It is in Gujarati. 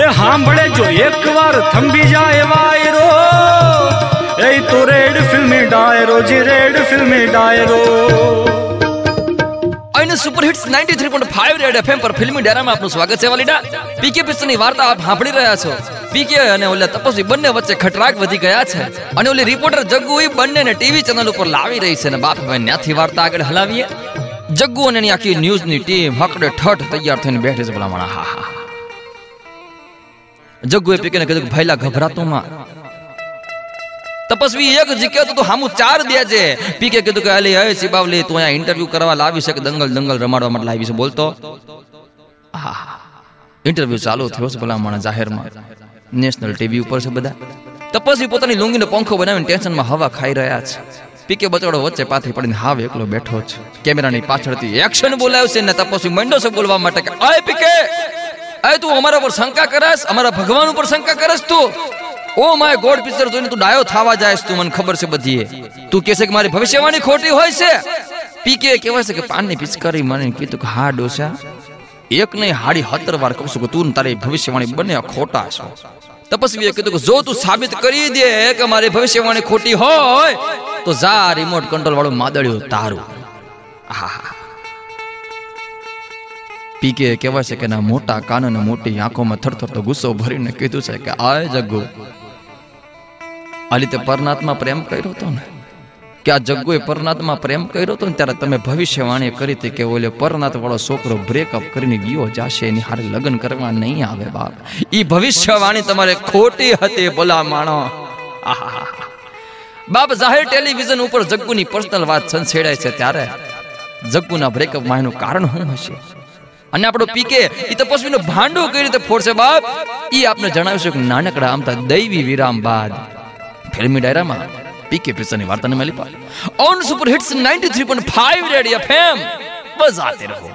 એ સાંભળે જો એકવાર થંભી જાય વાયરો. એ તો રેડ ફિલ્મી ડાયરો, જી રેડ ફિલ્મી ડાયરો. અને સુપર હિટ્સ 93.5 રેડ એફએમ પર ફિલ્મી ડેરામાં આપનું સ્વાગત છે વાલીડા. પીકે પિસ્તની વાર્તા આપ સાંભળી રહ્યા છો. પીકે અને ઓલે તપસ્વી બંને વચ્ચે ખટરાક વધી ગયા છે. અને ઓલી રિપોર્ટર જગ્ગુ એ બંનેને ટીવી ચેનલ ઉપર લાવી રહી છે અને બાપ હવે ત્યાંથી વાર્તા આગળ હલાવીએ. જગ્ગુ અને એની આખી ન્યૂઝની ટીમ હકડે ઠઠ તૈયાર થઈને બેઠી છે ભલામણ. હા હા. જગ્ગુએ પીકીને કીધું ભાઈલા ગભરાતો માં. તપસ્વી એક જીક્યો તો હામું ચાર દે છે. પીકે કીધું કે, અલી, હે સિબાવલી તું અહીંયા ઇન્ટરવ્યુ કરવા લાવી છે કે દંગલ દંગલ રમાડવા માટે લાવી છે. બોલતો ઇન્ટરવ્યુ ચાલુ થયો છે ભલા માણસ જાહેરમાં નેશનલ ટીવી ઉપર છે બધા. તપસ્વી પોતાની લુંગીનો પંખો બનાવીને ટેન્શનમાં હવા ખાઈ રહ્યા છે. પીકે બચડો વચ્ચે પાથરી પડીને હાવ એકલો બેઠો છે. કેમેરાની પાછળથી એક્શન બોલાવશે ને તપસ્વી મંડો છે બોલવા માટે કે આય પીકે! અય તું અમારા પર શંકા કરસ અમારા ભગવાન ઉપર શંકા કરસ તું. ઓ માય ગોડ પિક્ચર જોઈને તું ડાયો થાવા જાયસ તું, મને ખબર છે બધી તું કહેશે કે મારી ભવિષ્યવાણી ખોટી હોય છે. પીકે કહેવાય છે કે પાનની પિચકારી મને કીધું કે હા ડોસા એક નહીં, હાડી હતર વાર કહું છું કે તું તારી ભવિષ્યવાણી બંને ખોટા છો. તપસ્વીએ કીધું કે જો તું સાબિત કરી દે કે મારી ભવિષ્યવાણી ખોટી હોય, તો જા રિમોટ કંટ્રોલ વાળું માદળ્યું તારું. આહા પીકે કહેવાય છે કે એના મોટા કાન અને મોટી આંખોમાં થરથરતો ગુસ્સો ભરીને કીધું છે કે આ જગ્ગુ. આ રીતે પરનાત્મા પ્રેમ કર્યો હતો ને? કે આ જગ્ગુએ પરનાત્મા પ્રેમ કર્યો હતો ને, ત્યારે તમે ભવિષ્યવાણી કરી હતી કે ઓલે પરનાથ વાળો છોકરો બ્રેકઅપ કરીને ગયો જાશે, એની હારે લગ્ન કરવા નહીં આવે બાપ. ઈ ભવિષ્યવાણી તમારે ખોટી હતી બોલા માણો બાપ, જાહેર ટેલિવિઝન ઉપર જગ્ગુની પર્સનલ વાત છંછેડાય છે ત્યારે. જગ્ગુના બ્રેકઅપમાં એનું કારણ શું હશે? અને આપણો પીકે એ તપસ્વીનો ભાંડો કઈ રીતે ફોડશે બાપ? એ આપને જણાવશે કે નાનકડા આમતા દૈવી વિરામ બાદ. ફિલ્મી ડાયરામાં પીકે પિક્ચરની વાર્તાને મેલી પા on super hits 93.5 radio FM બજાતે રહો.